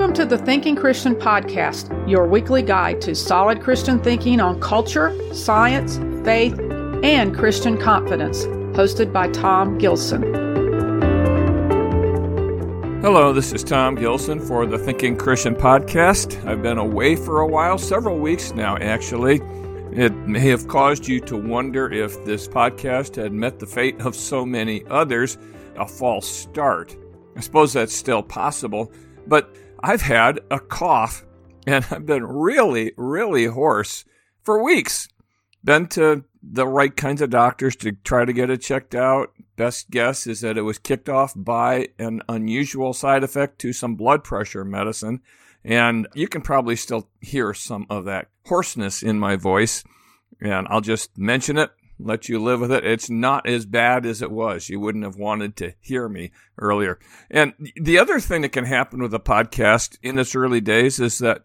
Welcome to the Thinking Christian Podcast, your weekly guide to solid Christian thinking on culture, science, faith, and Christian confidence, hosted by Tom Gilson. Hello, this is Tom Gilson for the Thinking Christian Podcast. I've been away for a while, several weeks now, actually. It may have caused you to wonder if this podcast had met the fate of so many others, a false start. I suppose that's still possible, but I've had a cough and I've been really, really hoarse for weeks. Been to the right kinds of doctors to try to get it checked out. Best guess is that it was kicked off by an unusual side effect to some blood pressure medicine. And you can probably still hear some of that hoarseness in my voice. And I'll just mention it let you live with it. It's not as bad as it was. You wouldn't have wanted to hear me earlier. And the other thing that can happen with a podcast in its early days is that,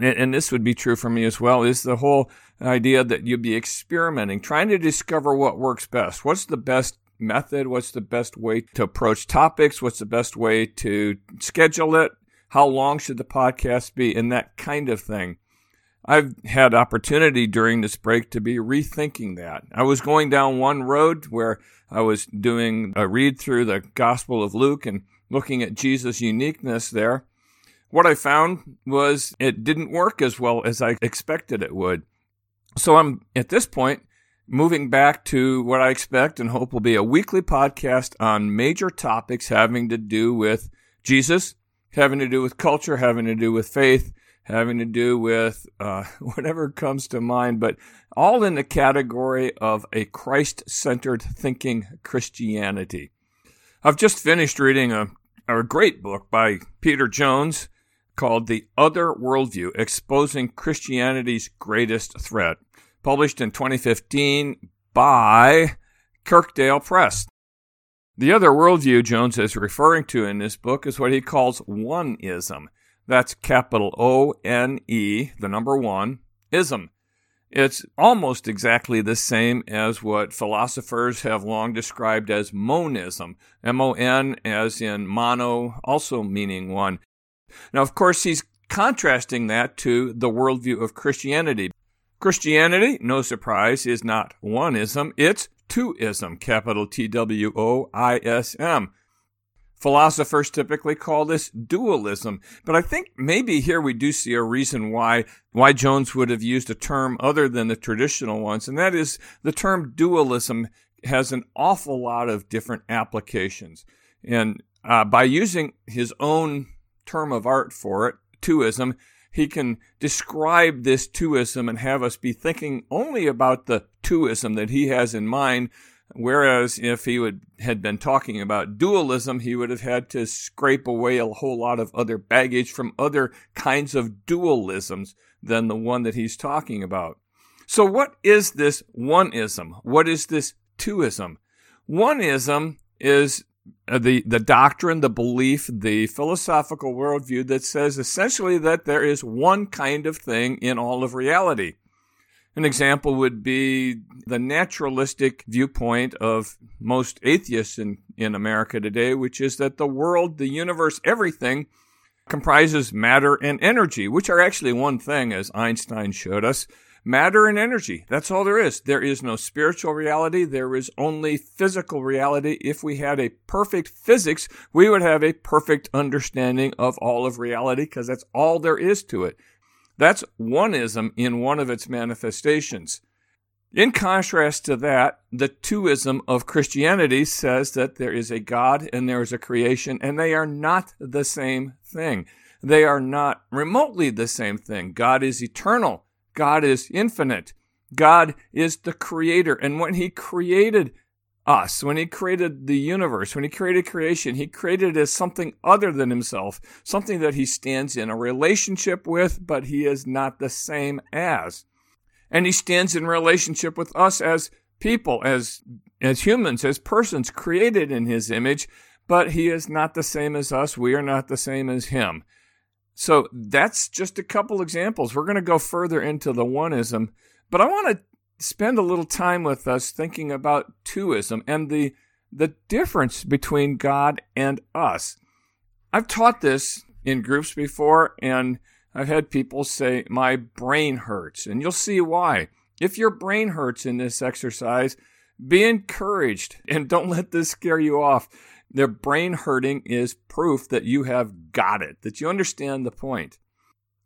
and this would be true for me as well, is the whole idea that you'd be experimenting, trying to discover what works best. What's the best method? What's the best way to approach topics? What's the best way to schedule it? How long should the podcast be? And that kind of thing. I've had opportunity during this break to be rethinking that. I was going down one road where I was doing a read through the Gospel of Luke and looking at Jesus' uniqueness there. What I found was it didn't work as well as I expected it would. So I'm at this point moving back to what I expect and hope will be a weekly podcast on major topics having to do with Jesus, having to do with culture, having to do with faith, having to do with uh, whatever comes to mind, but all in the category of a Christ centered thinking Christianity. I've just finished reading a, a great book by Peter Jones called The Other Worldview Exposing Christianity's Greatest Threat, published in 2015 by Kirkdale Press. The other worldview Jones is referring to in this book is what he calls oneism. That's capital O N E, the number one, ism. It's almost exactly the same as what philosophers have long described as monism. M O N as in mono, also meaning one. Now, of course, he's contrasting that to the worldview of Christianity. Christianity, no surprise, is not oneism, it's twoism, capital T W O I S M. Philosophers typically call this dualism, but I think maybe here we do see a reason why why Jones would have used a term other than the traditional ones, and that is the term dualism has an awful lot of different applications. And uh, by using his own term of art for it, twoism, he can describe this twoism and have us be thinking only about the twoism that he has in mind Whereas if he would had been talking about dualism, he would have had to scrape away a whole lot of other baggage from other kinds of dualisms than the one that he's talking about. So what is this oneism? What is this twoism? Oneism is uh, the, the doctrine, the belief, the philosophical worldview that says essentially that there is one kind of thing in all of reality. An example would be the naturalistic viewpoint of most atheists in, in America today, which is that the world, the universe, everything comprises matter and energy, which are actually one thing, as Einstein showed us. Matter and energy. That's all there is. There is no spiritual reality. There is only physical reality. If we had a perfect physics, we would have a perfect understanding of all of reality because that's all there is to it. That's oneism in one of its manifestations. In contrast to that, the twoism of Christianity says that there is a God and there is a creation, and they are not the same thing. They are not remotely the same thing. God is eternal. God is infinite. God is the creator. And when he created us, when he created the universe, when he created creation, he created as something other than himself, something that he stands in a relationship with, but he is not the same as. And he stands in relationship with us as people, as, as humans, as persons created in his image, but he is not the same as us. We are not the same as him. So that's just a couple examples. We're going to go further into the oneism, but I want to spend a little time with us thinking about twoism and the the difference between God and us. I've taught this in groups before, and I've had people say, My brain hurts. And you'll see why. If your brain hurts in this exercise, be encouraged and don't let this scare you off. The brain hurting is proof that you have got it, that you understand the point.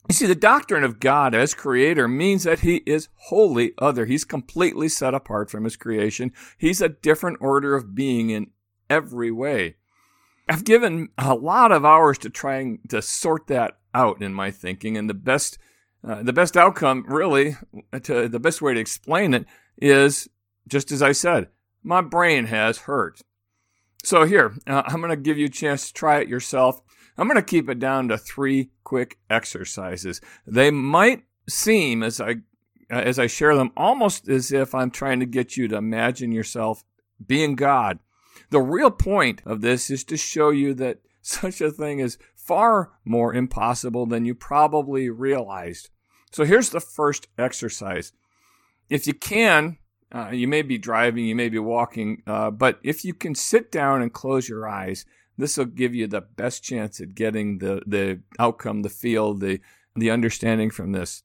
You see, the doctrine of God as creator means that he is wholly other. He's completely set apart from his creation. He's a different order of being in every way. I've given a lot of hours to trying to sort that out in my thinking, and the best, uh, the best outcome, really, to the best way to explain it is just as I said, my brain has hurt. So here, uh, I'm going to give you a chance to try it yourself. I'm going to keep it down to three quick exercises. They might seem as I as I share them almost as if I'm trying to get you to imagine yourself being God. The real point of this is to show you that such a thing is far more impossible than you probably realized. So here's the first exercise. If you can, uh, you may be driving, you may be walking, uh, but if you can sit down and close your eyes, this will give you the best chance at getting the, the outcome, the feel, the, the understanding from this.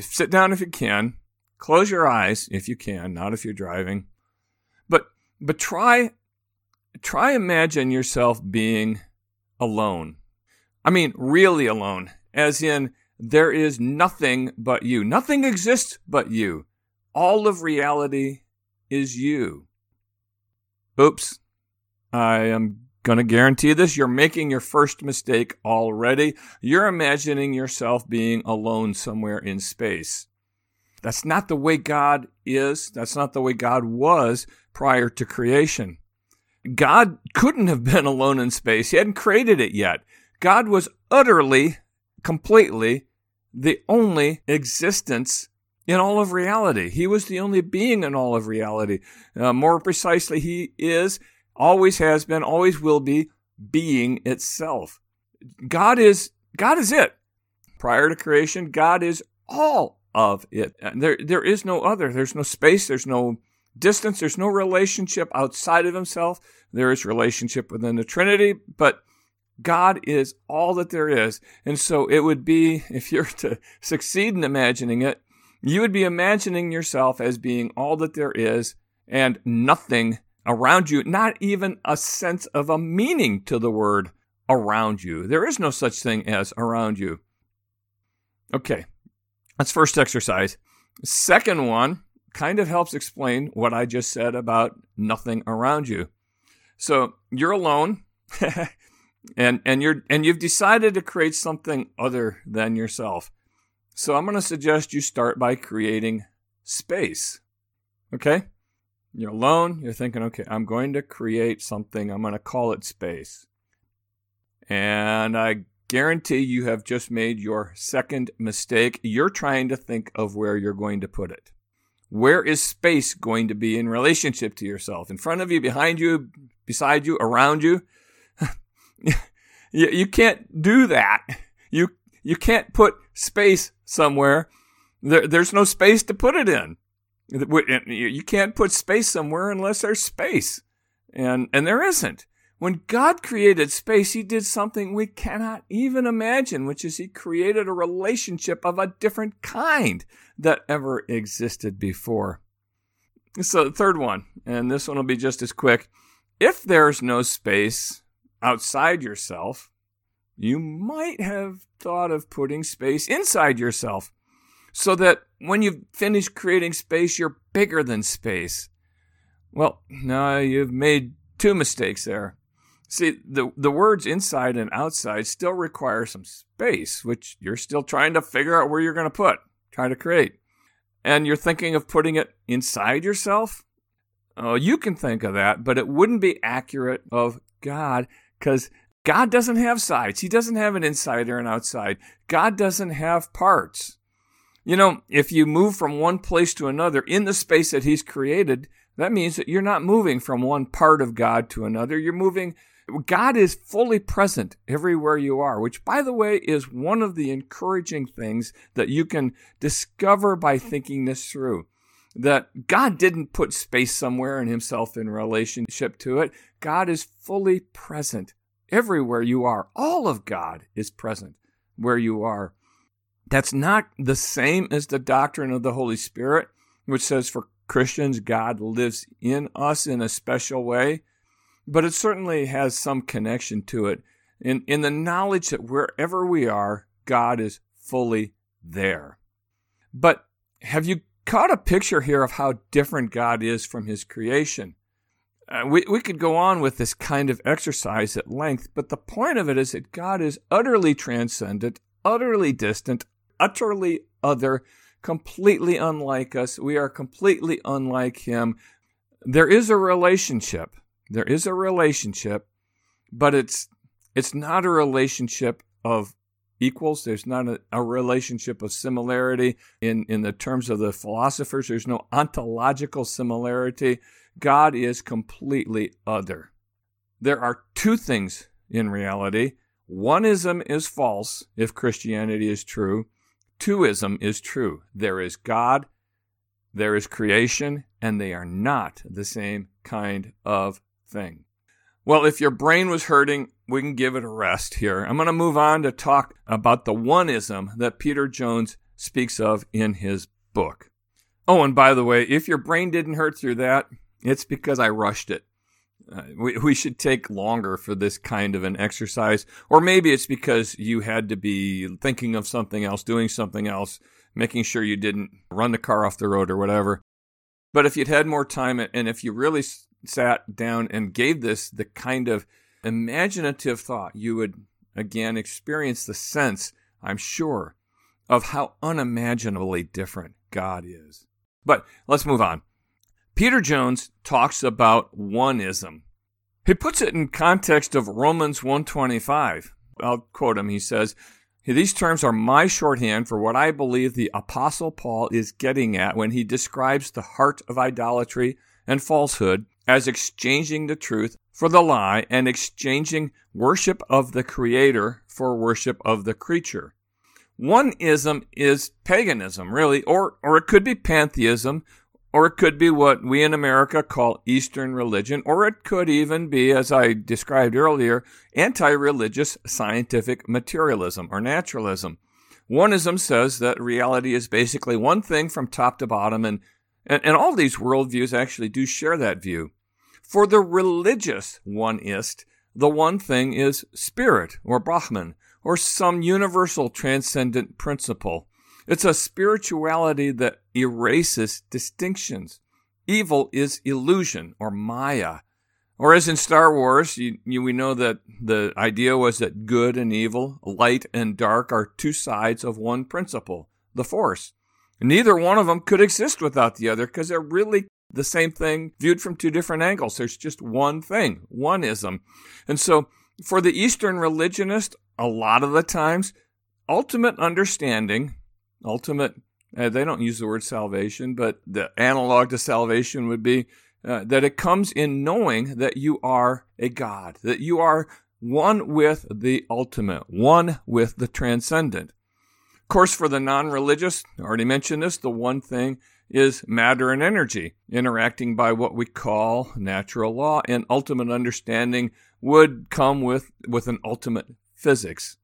Sit down if you can. Close your eyes if you can, not if you're driving. But but try try imagine yourself being alone. I mean really alone, as in there is nothing but you. Nothing exists but you. All of reality is you. Oops. I am going to guarantee this. You're making your first mistake already. You're imagining yourself being alone somewhere in space. That's not the way God is. That's not the way God was prior to creation. God couldn't have been alone in space. He hadn't created it yet. God was utterly, completely the only existence in all of reality. He was the only being in all of reality. Uh, more precisely, He is always has been, always will be being itself. God is God is it. Prior to creation, God is all of it. There there is no other. There's no space, there's no distance, there's no relationship outside of himself. There is relationship within the Trinity, but God is all that there is. And so it would be, if you're to succeed in imagining it, you would be imagining yourself as being all that there is and nothing around you, not even a sense of a meaning to the word around you. There is no such thing as around you. Okay, that's first exercise. Second one kind of helps explain what I just said about nothing around you. So you're alone. and and you're and you've decided to create something other than yourself. So I'm going to suggest you start by creating space. Okay? You're alone. You're thinking, okay, I'm going to create something. I'm going to call it space. And I guarantee you have just made your second mistake. You're trying to think of where you're going to put it. Where is space going to be in relationship to yourself? In front of you, behind you, beside you, around you? you, can't do that. You, you can't put space somewhere. There, there's no space to put it in. You can't put space somewhere unless there's space. And, and there isn't. When God created space, He did something we cannot even imagine, which is He created a relationship of a different kind that ever existed before. So, the third one, and this one will be just as quick. If there's no space outside yourself, you might have thought of putting space inside yourself so that when you finish creating space, you're bigger than space. Well, now you've made two mistakes there. See, the, the words inside and outside still require some space, which you're still trying to figure out where you're going to put, trying to create. And you're thinking of putting it inside yourself? Oh, you can think of that, but it wouldn't be accurate of God because God doesn't have sides. He doesn't have an inside or an outside. God doesn't have parts. You know, if you move from one place to another in the space that He's created, that means that you're not moving from one part of God to another. You're moving, God is fully present everywhere you are, which, by the way, is one of the encouraging things that you can discover by thinking this through. That God didn't put space somewhere and Himself in relationship to it. God is fully present everywhere you are. All of God is present where you are. That's not the same as the doctrine of the Holy Spirit, which says for Christians, God lives in us in a special way, but it certainly has some connection to it in, in the knowledge that wherever we are, God is fully there. But have you caught a picture here of how different God is from his creation? Uh, we, we could go on with this kind of exercise at length, but the point of it is that God is utterly transcendent, utterly distant, utterly other, completely unlike us. We are completely unlike Him. There is a relationship. There is a relationship, but it's it's not a relationship of equals. There's not a, a, relationship of similarity in, in the terms of the philosophers. There's no ontological similarity. God is completely other. There are two things in reality. Oneism is false if Christianity is true. Twoism is true. There is God, there is creation, and they are not the same kind of thing. Well, if your brain was hurting, we can give it a rest here. I'm going to move on to talk about the oneism that Peter Jones speaks of in his book. Oh, and by the way, if your brain didn't hurt through that, it's because I rushed it. Uh, we, we should take longer for this kind of an exercise. Or maybe it's because you had to be thinking of something else, doing something else, making sure you didn't run the car off the road or whatever. But if you'd had more time and if you really sat down and gave this the kind of imaginative thought, you would again experience the sense, I'm sure, of how unimaginably different God is. But let's move on. Peter Jones talks about oneism. He puts it in context of Romans 125. I'll quote him. He says, these terms are my shorthand for what I believe the apostle Paul is getting at when he describes the heart of idolatry and falsehood as exchanging the truth for the lie and exchanging worship of the creator for worship of the creature. Oneism is paganism, really, or, or it could be pantheism, or it could be what we in America call Eastern religion, or it could even be, as I described earlier, anti religious scientific materialism or naturalism. Oneism says that reality is basically one thing from top to bottom, and, and, and all these worldviews actually do share that view. For the religious oneist, the one thing is spirit or Brahman, or some universal transcendent principle. It's a spirituality that erases distinctions. Evil is illusion or Maya. Or as in Star Wars, you, you, we know that the idea was that good and evil, light and dark are two sides of one principle, the Force. Neither one of them could exist without the other because they're really the same thing viewed from two different angles. There's just one thing, oneism. And so for the Eastern religionist, a lot of the times, ultimate understanding ultimate. Uh, they don't use the word salvation, but the analog to salvation would be uh, that it comes in knowing that you are a God, that you are one with the ultimate, one with the transcendent. Of course, for the non religious, I already mentioned this, the one thing is matter and energy interacting by what we call natural law, and ultimate understanding would come with, with an ultimate physics.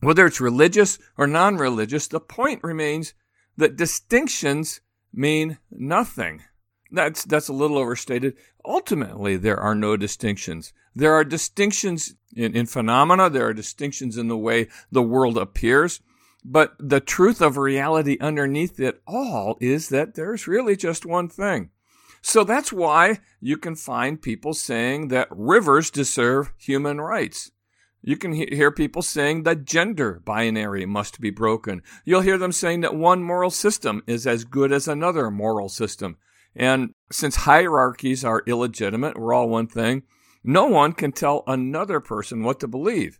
Whether it's religious or non religious, the point remains that distinctions mean nothing. That's, that's a little overstated. Ultimately, there are no distinctions. There are distinctions in, in phenomena, there are distinctions in the way the world appears. But the truth of reality underneath it all is that there's really just one thing. So that's why you can find people saying that rivers deserve human rights. You can hear people saying that gender binary must be broken. You'll hear them saying that one moral system is as good as another moral system. And since hierarchies are illegitimate, we're all one thing, no one can tell another person what to believe.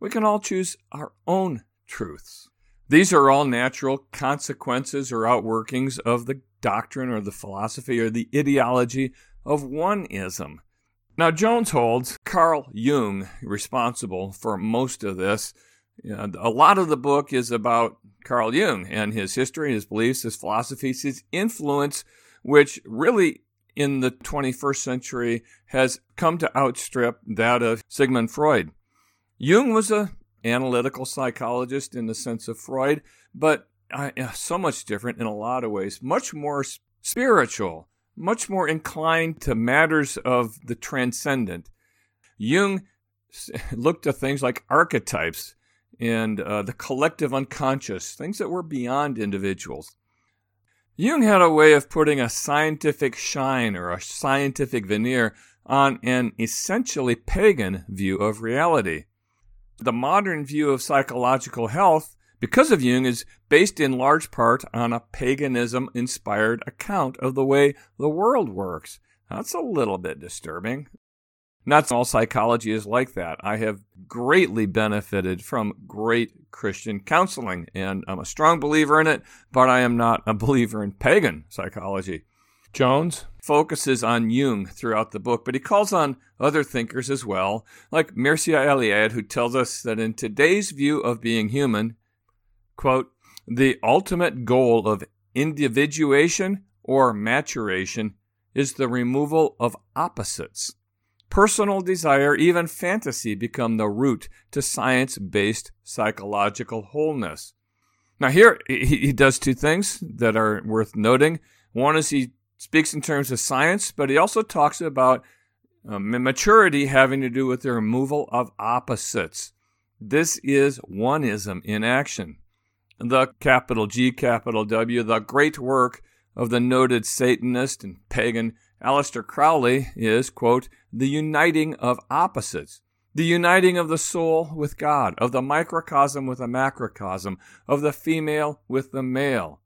We can all choose our own truths. These are all natural consequences or outworkings of the doctrine or the philosophy or the ideology of oneism. Now, Jones holds Carl Jung responsible for most of this. You know, a lot of the book is about Carl Jung and his history, his beliefs, his philosophies, his influence, which really in the 21st century has come to outstrip that of Sigmund Freud. Jung was a analytical psychologist in the sense of Freud, but uh, so much different in a lot of ways, much more spiritual, much more inclined to matters of the transcendent. Jung looked at things like archetypes and uh, the collective unconscious, things that were beyond individuals. Jung had a way of putting a scientific shine or a scientific veneer on an essentially pagan view of reality. The modern view of psychological health, because of Jung, is based in large part on a paganism inspired account of the way the world works. That's a little bit disturbing. Not all psychology is like that. I have greatly benefited from great Christian counseling, and I'm a strong believer in it, but I am not a believer in pagan psychology. Jones focuses on Jung throughout the book, but he calls on other thinkers as well, like Mircea Eliade, who tells us that in today's view of being human, quote, the ultimate goal of individuation or maturation is the removal of opposites Personal desire, even fantasy, become the root to science based psychological wholeness. Now, here he does two things that are worth noting. One is he speaks in terms of science, but he also talks about um, maturity having to do with the removal of opposites. This is oneism in action. The capital G, capital W, the great work of the noted Satanist and pagan Aleister Crowley is, quote, the uniting of opposites, the uniting of the soul with God, of the microcosm with the macrocosm, of the female with the male.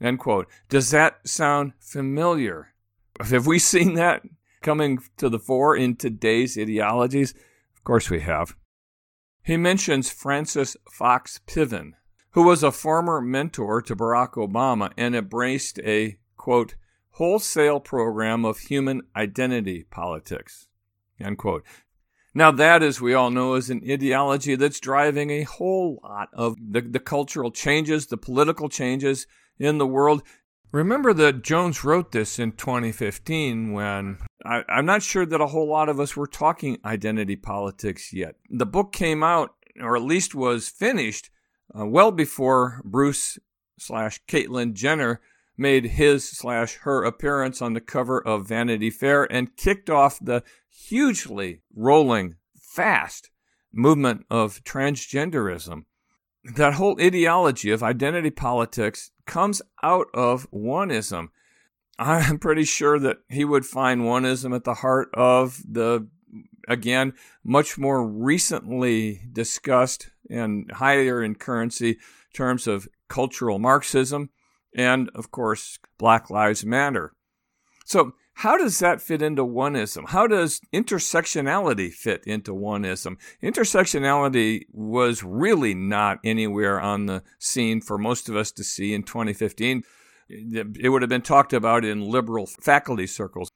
End quote. Does that sound familiar? Have we seen that coming to the fore in today's ideologies? Of course we have. He mentions Frances Fox Piven, who was a former mentor to Barack Obama and embraced a, quote, wholesale program of human identity politics. End quote. Now, that, as we all know, is an ideology that's driving a whole lot of the, the cultural changes, the political changes in the world. Remember that Jones wrote this in 2015 when I, am not sure that a whole lot of us were talking identity politics yet. The book came out, or at least was finished, uh, well before Bruce slash Caitlyn Jenner made his slash her appearance on the cover of Vanity Fair and kicked off the hugely rolling, fast movement of transgenderism. That whole ideology of identity politics comes out of oneism. I'm pretty sure that he would find oneism at the heart of the, again, much more recently discussed and higher in currency terms of cultural Marxism and, of course, Black Lives Matter. So, how does that fit into oneism? How does intersectionality fit into oneism? Intersectionality was really not anywhere on the scene for most of us to see in 2015. It would have been talked about in liberal faculty circles.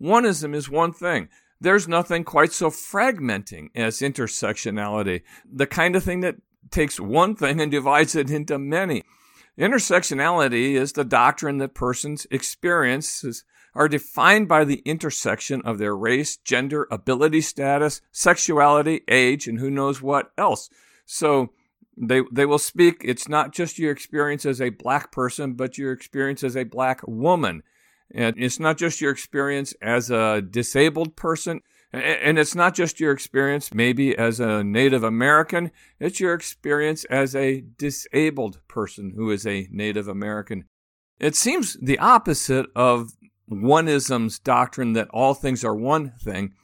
Oneism is one thing. There's nothing quite so fragmenting as intersectionality, the kind of thing that takes one thing and divides it into many. Intersectionality is the doctrine that persons' experiences are defined by the intersection of their race, gender, ability status, sexuality, age, and who knows what else. So they they will speak it's not just your experience as a black person, but your experience as a black woman. And it's not just your experience as a disabled person. And it's not just your experience maybe as a Native American, it's your experience as a disabled person who is a Native American. It seems the opposite of oneism's doctrine that all things are one thing,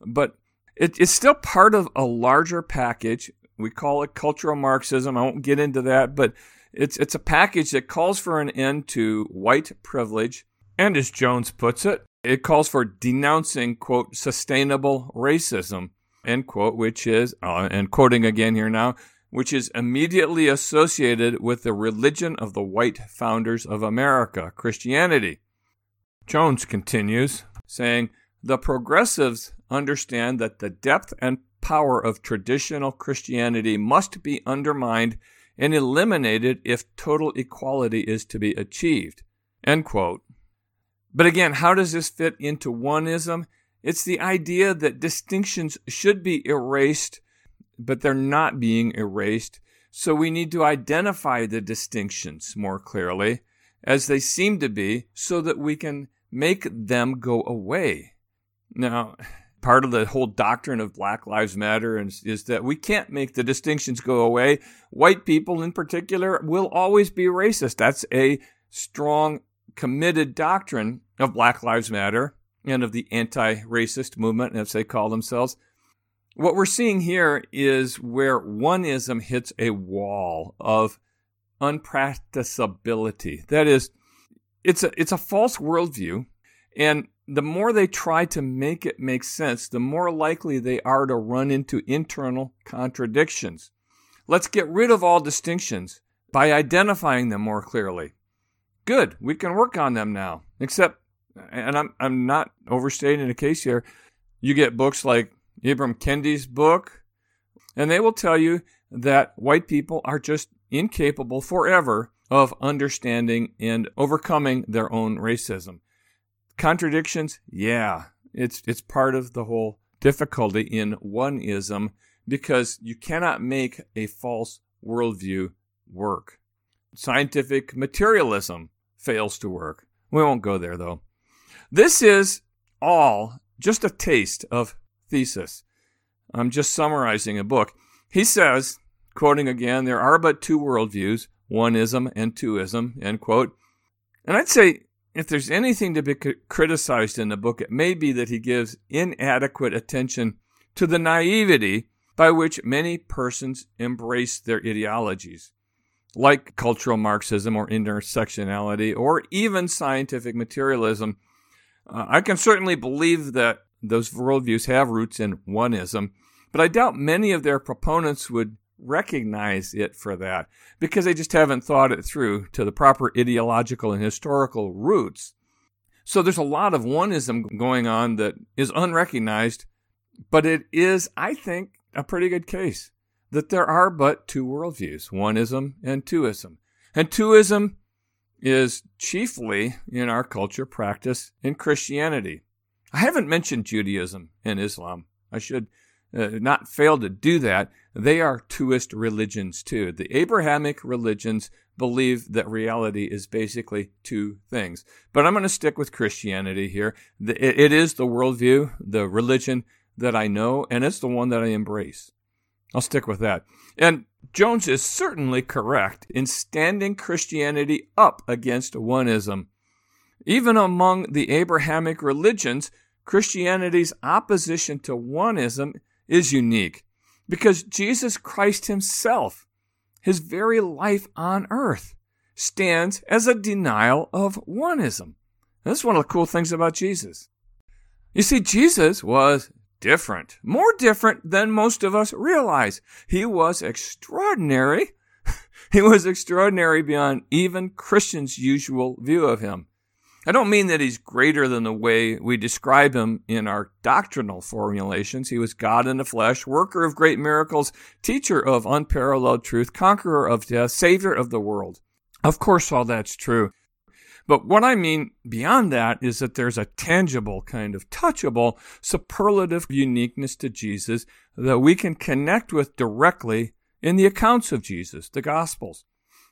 but it, it's still part of a larger package. We call it cultural Marxism. I won't get into that, but it's, it's a package that calls for an end to white privilege. And as Jones puts it, it calls for denouncing, quote, sustainable racism, end quote, which is, uh, and quoting again here now, which is immediately associated with the religion of the white founders of America, Christianity. Jones continues, saying, The progressives understand that the depth and power of traditional Christianity must be undermined and eliminated if total equality is to be achieved. End quote. But again, how does this fit into oneism? It's the idea that distinctions should be erased, but they're not being erased. So we need to identify the distinctions more clearly as they seem to be so that we can make them go away. Now, part of the whole doctrine of Black Lives Matter is, is, that we can't make the distinctions go away. White people, in particular, will always be racist. That's a strong, committed doctrine of Black Lives Matter and of the anti racist movement, as they call themselves. What we're seeing here is where oneism hits a wall of unpracticability. That is, it's a, it's a false worldview, and the more they try to make it make sense, the more likely they are to run into internal contradictions. Let's get rid of all distinctions by identifying them more clearly. Good, we can work on them now. Except, and I'm, I'm not overstating the case here, you get books like Ibram Kendi's book, and they will tell you that white people are just incapable forever of understanding and overcoming their own racism. Contradictions? Yeah, it's it's part of the whole difficulty in oneism because you cannot make a false worldview work. Scientific materialism fails to work. We won't go there though. This is all just a taste of thesis. I'm just summarizing a book. He says, quoting again, there are but two worldviews, oneism and twoism, end quote. And I'd say if there's anything to be criticized in the book, it may be that he gives inadequate attention to the naivety by which many persons embrace their ideologies, like cultural Marxism or intersectionality or even scientific materialism. Uh, I can certainly believe that those worldviews have roots in oneism, but I doubt many of their proponents would recognize it for that because they just haven't thought it through to the proper ideological and historical roots. So there's a lot of oneism going on that is unrecognized, but it is, I think, a pretty good case that there are but two worldviews oneism and twoism. And twoism is chiefly in our culture practiced in Christianity. I haven't mentioned Judaism and Islam. I should uh, not fail to do that. They are twoist religions too. The Abrahamic religions believe that reality is basically two things. But I'm going to stick with Christianity here. It is the worldview, the religion that I know, and it's the one that I embrace. I'll stick with that. And Jones is certainly correct in standing Christianity up against oneism. Even among the Abrahamic religions, Christianity's opposition to oneism is unique because Jesus Christ himself, his very life on earth, stands as a denial of oneism. That's one of the cool things about Jesus. You see, Jesus was different, more different than most of us realize. He was extraordinary. he was extraordinary beyond even Christians' usual view of him. I don't mean that he's greater than the way we describe him in our doctrinal formulations. He was God in the flesh, worker of great miracles, teacher of unparalleled truth, conqueror of death, savior of the world. Of course, all that's true. But what I mean beyond that is that there's a tangible, kind of touchable, superlative uniqueness to Jesus that we can connect with directly in the accounts of Jesus, the Gospels.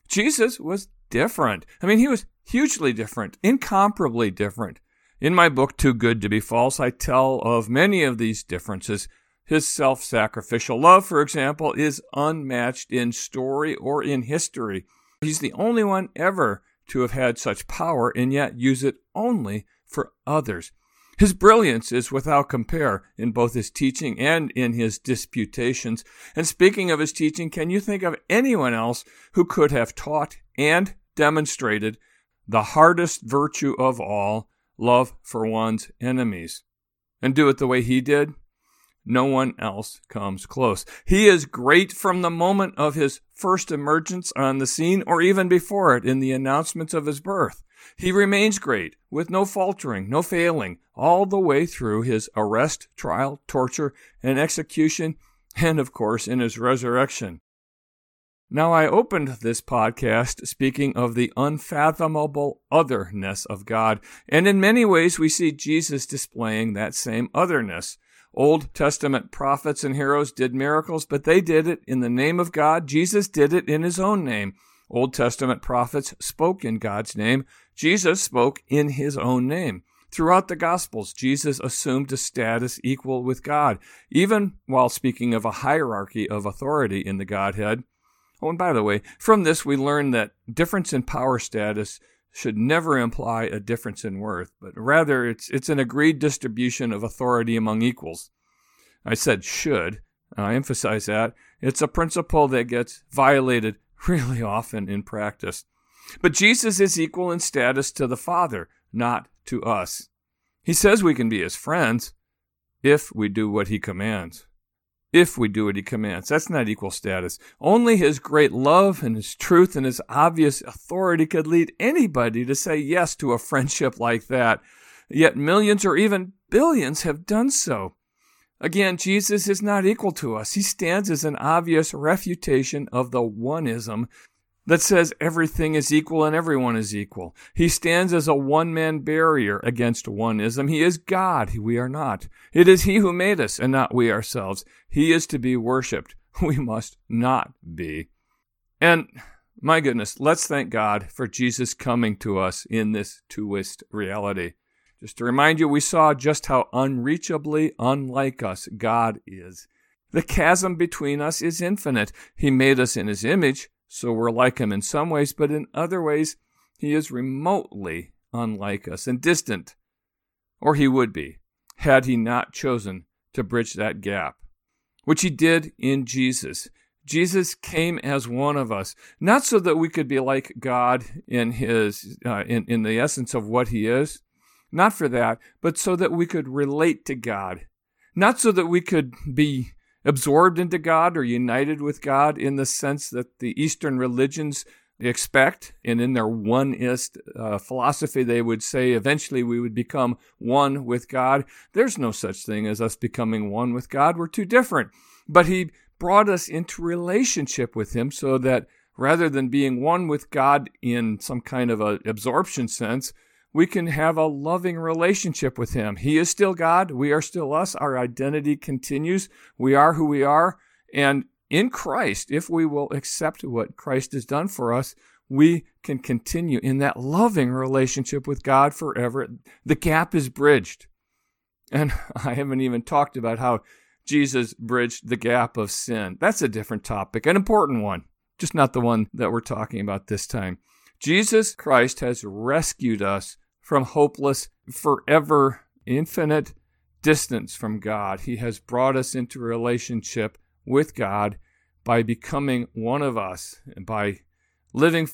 Jesus was different. I mean, he was hugely different, incomparably different. In my book, Too Good to Be False, I tell of many of these differences. His self sacrificial love, for example, is unmatched in story or in history. He's the only one ever to have had such power and yet use it only for others. His brilliance is without compare in both his teaching and in his disputations. And speaking of his teaching, can you think of anyone else who could have taught and demonstrated the hardest virtue of all, love for one's enemies, and do it the way he did? No one else comes close. He is great from the moment of his first emergence on the scene or even before it in the announcements of his birth. He remains great with no faltering, no failing, all the way through his arrest, trial, torture, and execution, and of course in his resurrection. Now, I opened this podcast speaking of the unfathomable otherness of God, and in many ways we see Jesus displaying that same otherness. Old Testament prophets and heroes did miracles, but they did it in the name of God. Jesus did it in his own name. Old Testament prophets spoke in God's name. Jesus spoke in his own name. Throughout the Gospels, Jesus assumed a status equal with God, even while speaking of a hierarchy of authority in the Godhead. Oh, and by the way, from this we learn that difference in power status should never imply a difference in worth, but rather it's, it's an agreed distribution of authority among equals. I said should. I emphasize that. It's a principle that gets violated really often in practice. But Jesus is equal in status to the Father, not to us. He says we can be his friends if we do what he commands. If we do what he commands. That's not equal status. Only his great love and his truth and his obvious authority could lead anybody to say yes to a friendship like that. Yet millions or even billions have done so. Again, Jesus is not equal to us. He stands as an obvious refutation of the oneism that says everything is equal and everyone is equal. He stands as a one man barrier against oneism. He is God. We are not. It is He who made us and not we ourselves. He is to be worshiped. We must not be. And my goodness, let's thank God for Jesus coming to us in this twoist reality. Just to remind you, we saw just how unreachably unlike us God is. The chasm between us is infinite. He made us in His image, so we're like Him in some ways, but in other ways, He is remotely unlike us and distant. Or He would be, had He not chosen to bridge that gap, which He did in Jesus. Jesus came as one of us, not so that we could be like God in His, uh, in, in the essence of what He is, not for that, but so that we could relate to God. Not so that we could be absorbed into God or united with God in the sense that the Eastern religions expect. And in their oneist uh, philosophy, they would say eventually we would become one with God. There's no such thing as us becoming one with God. We're too different. But He brought us into relationship with Him so that rather than being one with God in some kind of a absorption sense, we can have a loving relationship with Him. He is still God. We are still us. Our identity continues. We are who we are. And in Christ, if we will accept what Christ has done for us, we can continue in that loving relationship with God forever. The gap is bridged. And I haven't even talked about how Jesus bridged the gap of sin. That's a different topic, an important one, just not the one that we're talking about this time. Jesus Christ has rescued us from hopeless, forever, infinite distance from God. He has brought us into relationship with God by becoming one of us, and by living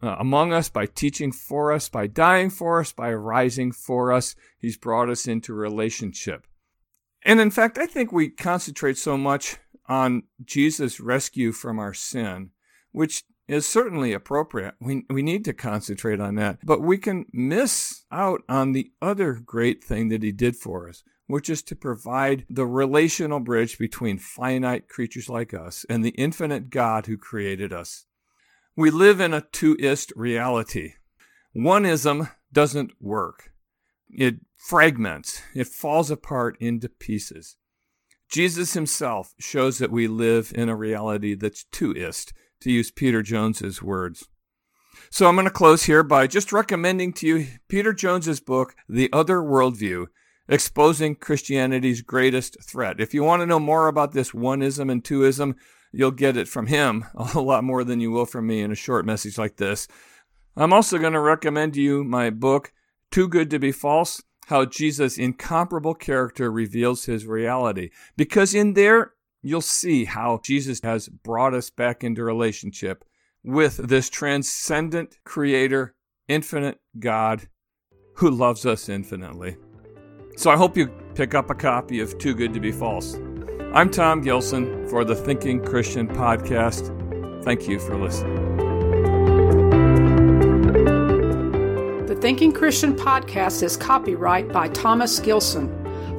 uh, among us, by teaching for us, by dying for us, by rising for us. He's brought us into relationship. And in fact, I think we concentrate so much on Jesus' rescue from our sin, which is certainly appropriate. We, we need to concentrate on that. But we can miss out on the other great thing that he did for us, which is to provide the relational bridge between finite creatures like us and the infinite God who created us. We live in a twoist reality. Oneism doesn't work. It fragments. It falls apart into pieces. Jesus himself shows that we live in a reality that's twoist to use Peter Jones's words. So I'm going to close here by just recommending to you Peter Jones's book, The Other Worldview, exposing Christianity's greatest threat. If you want to know more about this oneism and twoism, you'll get it from him a lot more than you will from me in a short message like this. I'm also going to recommend to you my book, Too Good to Be False How Jesus' Incomparable Character Reveals His Reality. Because in there, you'll see how Jesus has brought us back into relationship with this transcendent creator, infinite God who loves us infinitely. So I hope you pick up a copy of Too Good to Be False. I'm Tom Gilson for the Thinking Christian podcast. Thank you for listening. The Thinking Christian podcast is copyright by Thomas Gilson.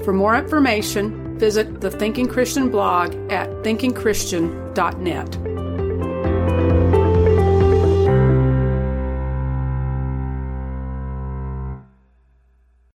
For more information, visit the Thinking Christian blog at thinkingchristian.net.